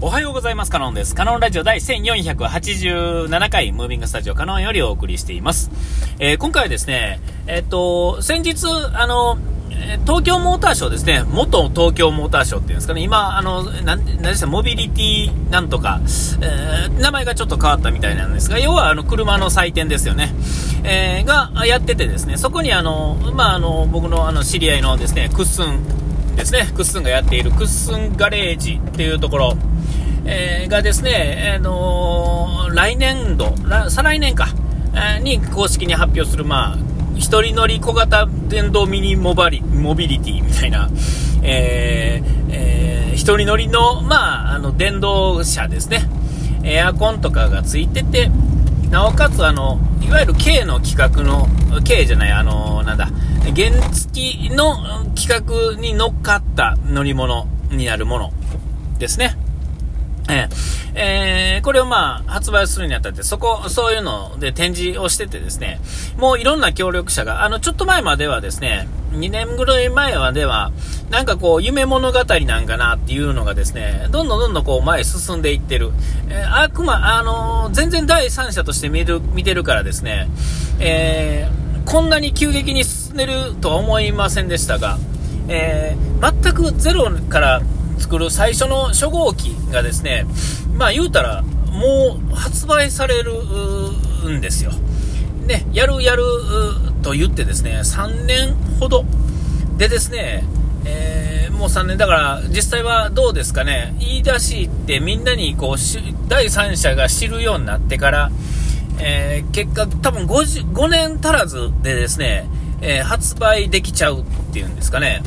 おはようございます。カノンです。カノンラジオ第1487回、ムービングスタジオカノンよりお送りしています。えー、今回はですね、えっと、先日、あの、東京モーターショーですね、元東京モーターショーっていうんですかね、今、あの、なん、なんでした？モビリティなんとか、えー、名前がちょっと変わったみたいなんですが、要はあの、車の祭典ですよね、えー、がやっててですね、そこにあの、まあ、あの、僕のあの、知り合いのですね、クッスンですね、クッスンがやっているクッスンガレージっていうところ、えー、がですね、えー、来年度、再来年か、に公式に発表する、まあ、一人乗り小型電動ミニモバリモビリティみたいな、えーえー、一人乗りの、まあ、あの電動車ですね。エアコンとかがついてて、なおかつ、あの、いわゆる K の規格の、K じゃない、あの、なんだ、原付の規格に乗っかった乗り物になるものですね。えー、え、これをまあ、発売するにあたって、そこ、そういうので展示をしててですね、もういろんな協力者が、あの、ちょっと前まではですね、2年ぐらい前までは、なんかこう、夢物語なんかなっていうのがですね、どんどんどんどんこう、前進んでいってる。えー、あくま、あのー、全然第三者として見る、見てるからですね、えー、こんなに急激に進んでるとは思いませんでしたが、えー、全くゼロから作る最初の初号機がですね、まあ言うたら、もう発売されるんですよ。ね、やるやると言ってですね、3年ほどでですね、えー、もう3年だから実際はどうですかね、言い出しってみんなにこう第三者が知るようになってから、えー、結果多分 5, 5年足らずでですね、えー、発売できちゃうっていうんですかね。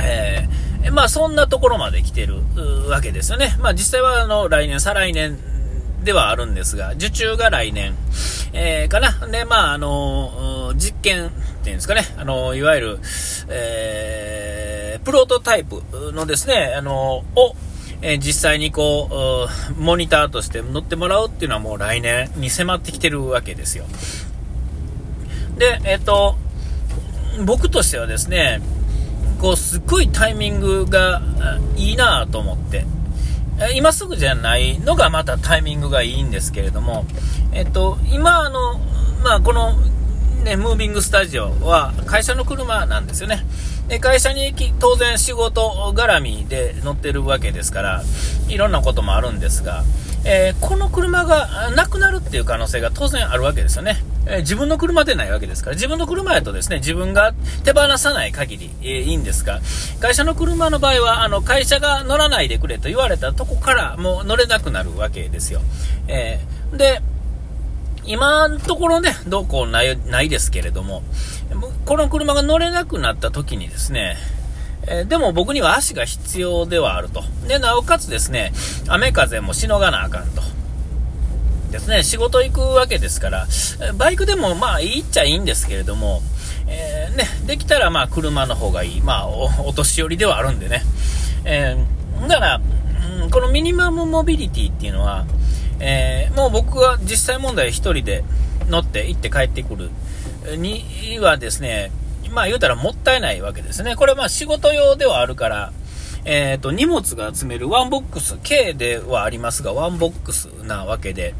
えーまあそんなところまで来てるわけですよね。まあ実際はあの来年、再来年ではあるんですが、受注が来年、えー、かな。で、まああの、実験っていうんですかね、あの、いわゆる、えー、プロトタイプのですね、あの、を、え、実際にこう、モニターとして乗ってもらうっていうのはもう来年に迫ってきてるわけですよ。で、えっ、と、僕としてはですね、こう、すっごいタイミングがいいなと思って、今すぐじゃないのがまたタイミングがいいんですけれども、えっと、今、あの、まあ、この、ね、ムービングスタジオは会社の車なんですよね。で会社に当然仕事絡みで乗ってるわけですから、いろんなこともあるんですが、えー、この車がなくなるっていう可能性が当然あるわけですよね。えー、自分の車でないわけですから、自分の車やとですね、自分が手放さない限り、えー、いいんですが、会社の車の場合は、あの、会社が乗らないでくれと言われたとこからもう乗れなくなるわけですよ。えー、で、今のところね、どうこうないないですけれども、この車が乗れなくなった時にですね、え、でも僕には足が必要ではあると。で、なおかつですね、雨風もしのがなあかんと。ですね、仕事行くわけですから、バイクでもまあいいっちゃいいんですけれども、えー、ね、できたらまあ車の方がいい。まあお、お年寄りではあるんでね。えー、だから、うん、このミニマムモビリティっていうのは、えー、もう僕は実際問題1人で乗って行って帰ってくるにはですね、まあ言うたらもったいないわけですね。これはまあ仕事用ではあるから、えっ、ー、と、荷物が積めるワンボックス、軽ではありますが、ワンボックスなわけで、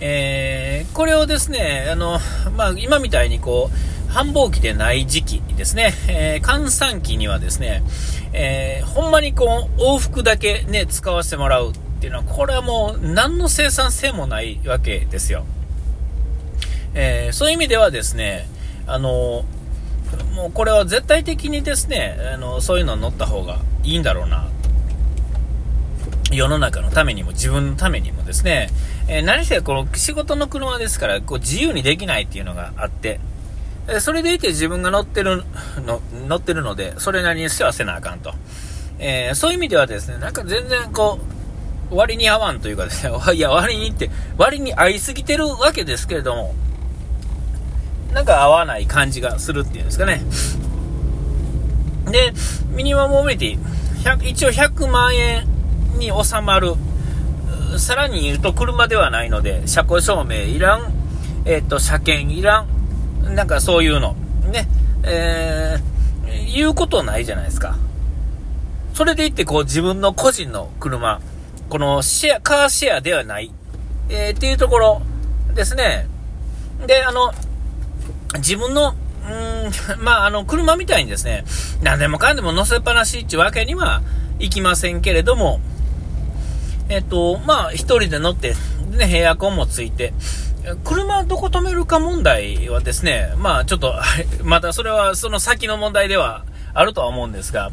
えー、これをですね、あの、まあ、今みたいにこう、繁忙期でない時期ですね、えー、閑散期にはですね、えー、ほんまにこう、往復だけね、使わせてもらうっていうのは、これはもう、何の生産性もないわけですよ。えー、そういう意味ではですね、あの、もうこれは絶対的にですね、あの、そういうのに乗った方がいいんだろうな。世の中のためにも自分のためにもですね、えー、何せこの仕事の車ですからこう自由にできないっていうのがあって、えそれでいて自分が乗ってるの、乗ってるので、それなりに世話せなあかんと。えー、そういう意味ではですね、なんか全然こう、割に合わんというかですね、いや割にって、割に合いすぎてるわけですけれども、なんか合わない感じがするっていうんですかね。で、ミニマムモビリティ、一応100万円に収まる。さらに言うと車ではないので、車庫証明いらん、えっ、ー、と、車検いらん、なんかそういうの。ね、えー、言うことないじゃないですか。それでいってこう自分の個人の車、このシェア、カーシェアではない、えー、っていうところですね。で、あの、自分の、うん、まあ、あの、車みたいにですね、何でもかんでも乗せっぱなしっていうわけにはいきませんけれども、えっと、まあ、一人で乗って、ね、エアコンもついて、車どこ止めるか問題はですね、まあ、ちょっと、またそれはその先の問題ではあるとは思うんですが、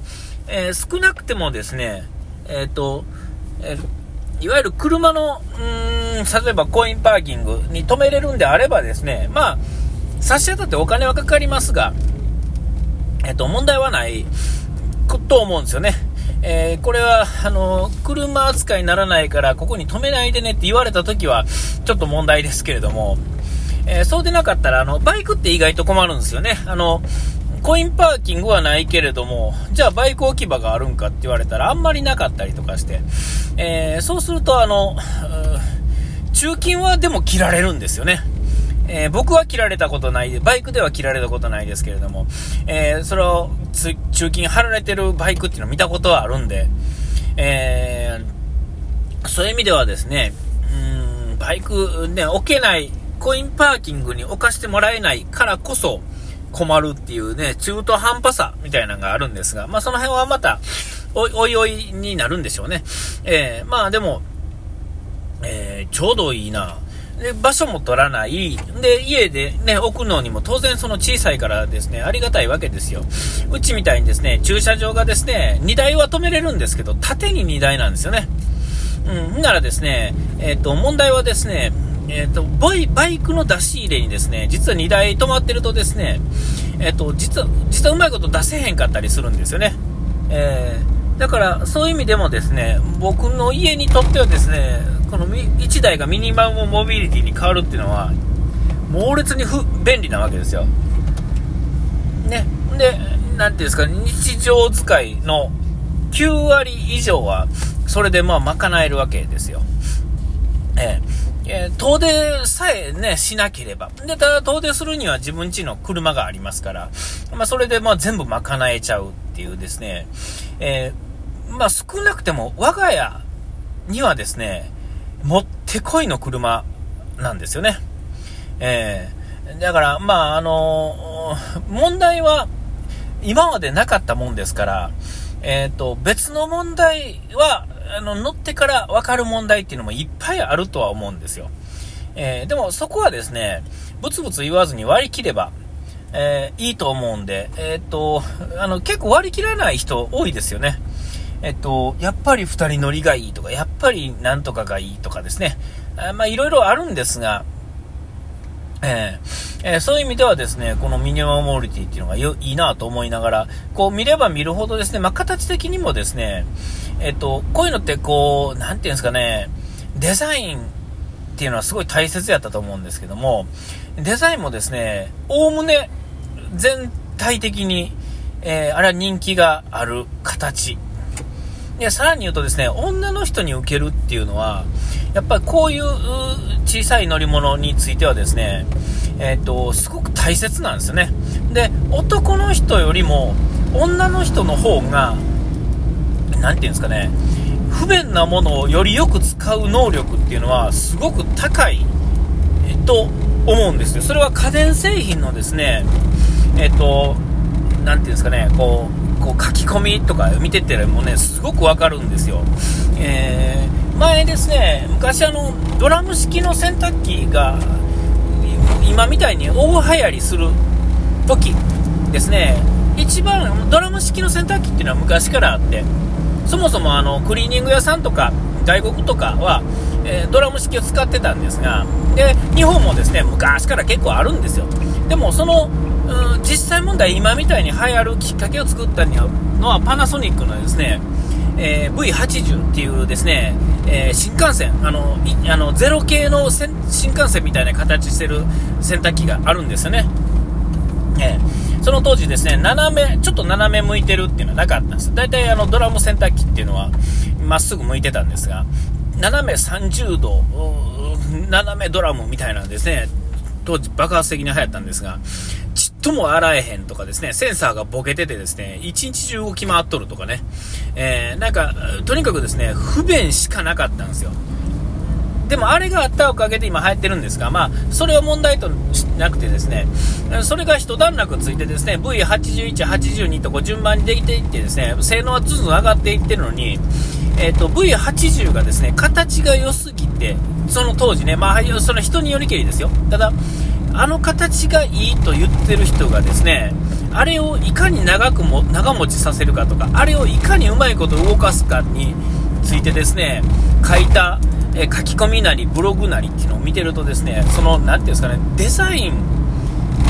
えー、少なくてもですね、えっと、えいわゆる車の、うん、例えばコインパーキングに止めれるんであればですね、まあ、差し当たってお金はかかりますが、えっと、問題はないと思うんですよね。えー、これは、あの、車扱いにならないから、ここに止めないでねって言われた時は、ちょっと問題ですけれども、えー、そうでなかったら、あの、バイクって意外と困るんですよね。あの、コインパーキングはないけれども、じゃあバイク置き場があるんかって言われたらあんまりなかったりとかして、えー、そうするとあの、中金はでも切られるんですよね。えー、僕は切られたことないで、バイクでは切られたことないですけれども、えー、それを中金貼られてるバイクっていうのを見たことはあるんで、えー、そういう意味ではですね、うん、バイクね、置けない、コインパーキングに置かしてもらえないからこそ、困るっていうね、中途半端さみたいなのがあるんですが、まあその辺はまた、おいおいおいになるんでしょうね。えー、まあでも、えー、ちょうどいいな。で、場所も取らない。で、家でね、置くのにも当然その小さいからですね、ありがたいわけですよ。うちみたいにですね、駐車場がですね、荷台は止めれるんですけど、縦に荷台なんですよね。うん、ならですね、えっ、ー、と、問題はですね、えっ、ー、と、バイ、バイクの出し入れにですね、実は2台止まってるとですね、えっ、ー、と、実は、実はうまいこと出せへんかったりするんですよね。えー、だから、そういう意味でもですね、僕の家にとってはですね、この1台がミニマムモビリティに変わるっていうのは、猛烈に便利なわけですよ。ね。で、なんていうんですか、日常使いの9割以上は、それでまあ賄えるわけですよ。えーえー、遠出さえね、しなければ。で、ただ遠出するには自分家の車がありますから、まあ、それでまあ全部賄えちゃうっていうですね、え、まあ、少なくても我が家にはですね、もってこいの車なんですよね。えー、だから、まあ、あの問題は今までなかったもんですから、えっ、ー、と、別の問題は、あの、乗ってから分かる問題っていうのもいっぱいあるとは思うんですよ。えー、でもそこはですね、ブツブツ言わずに割り切れば、えー、いいと思うんで、えっ、と、あの、結構割り切らない人多いですよね。えっと、やっぱり2人乗りがいいとか、やっぱりなんとかがいいとかですね。あまあ、いろいろあるんですが、えー、えー、そういう意味ではですね、このミニマムモリティっていうのがいいなと思いながら、こう見れば見るほどですね、まあ、形的にもですね、えっと、こういうのってこう、なんていうんですかね、デザインっていうのはすごい大切やったと思うんですけども、デザインもですね、おおむね全体的に、えー、あれは人気がある形。で、さらに言うとですね、女の人に受けるっていうのは、やっぱりこういう小さい乗り物についてはですね、えっ、ー、と、すごく大切なんですよね。で、男の人よりも女の人の方が、何て言うんですかね、不便なものをよりよく使う能力っていうのはすごく高い、えっと、思うんですよ。それは家電製品のですね、えっと、何て言うんですかね、こう、こう書き込みとか見ててもね、すごくわかるんですよ。えー、前ですね、昔あの、ドラム式の洗濯機が、今みたいに大流行りする時ですね、一番ドラム式の洗濯機っていうのは昔からあって、そもそもあのクリーニング屋さんとか外国とかは、えー、ドラム式を使ってたんですがで日本もですね昔から結構あるんですよでもその、うん、実際問題今みたいに流行るきっかけを作ったのはパナソニックのですね、えー、V80 っていうですね、えー、新幹線あのあのゼロ系の新幹線みたいな形してる洗濯機があるんですよね、えーその当時ですね、斜め、ちょっと斜め向いてるっていうのはなかったんです。大体あのドラム洗濯機っていうのはまっすぐ向いてたんですが、斜め30度、斜めドラムみたいなんですね、当時爆発的に流行ったんですが、とも洗えへんとかですね、センサーがボケててですね、一日中動き回っとるとかね、えー、なんか、とにかくですね、不便しかなかったんですよ。でもあれがあったおかげで今流行ってるんですが、まあ、それは問題となくてですね、それが一段落ついてですね、V81、82とこう順番にできていってですね、性能はずんずん上がっていってるのに、えっ、ー、と、V80 がですね、形が良すぎて、その当時ね、まあ、その人によりけりですよ。ただ、あの形がいいと言ってる人がですね、あれをいかに長くも、長持ちさせるかとか、あれをいかにうまいこと動かすかについてですね、書いた、え書き込みなり、ブログなりっていうのを見てるとですね、その、なていうんですかね、デザイン、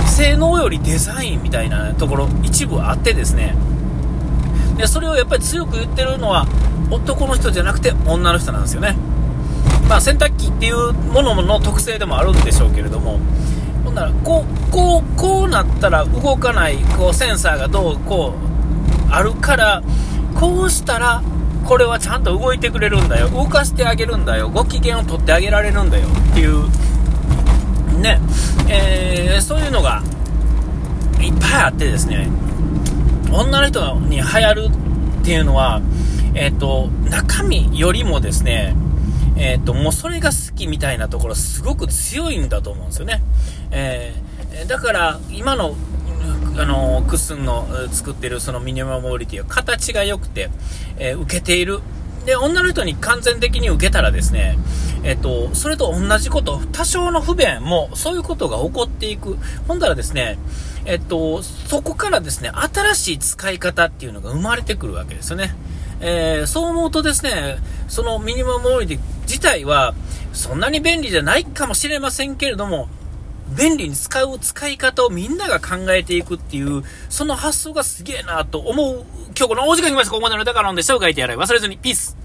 性能よりデザインみたいなところ、一部あってですね、でそれをやっぱり強く言ってるのは、男の人じゃなくて女の人なんですよね。まあ、洗濯機っていうものの特性でもあるんでしょうけれども、なら、こう、こう、こうなったら動かない、こう、センサーがどう、こう、あるから、こうしたら、これはちゃんと動いてくれるんだよ。動かしてあげるんだよ。ご機嫌を取ってあげられるんだよ。っていう、ね、えー、そういうのが、いっぱいあってですね、女の人に流行るっていうのは、えっ、ー、と、中身よりもですね、えっ、ー、と、もうそれが好きみたいなところすごく強いんだと思うんですよね。えー、だから、今の、あの、クッスンの作ってるそのミニマムモリティは形が良くて、えー、受けている。で、女の人に完全的に受けたらですね、えっと、それと同じこと、多少の不便も、そういうことが起こっていく。ほんだらですね、えっと、そこからですね、新しい使い方っていうのが生まれてくるわけですよね。えー、そう思うとですね、そのミニマムモリティ自体は、そんなに便利じゃないかもしれませんけれども、便利に使う使い方をみんなが考えていくっていう、その発想がすげえなと思う、今日このお時間来ました。ここまでの高野でした。書いてやれ忘れずに。ピース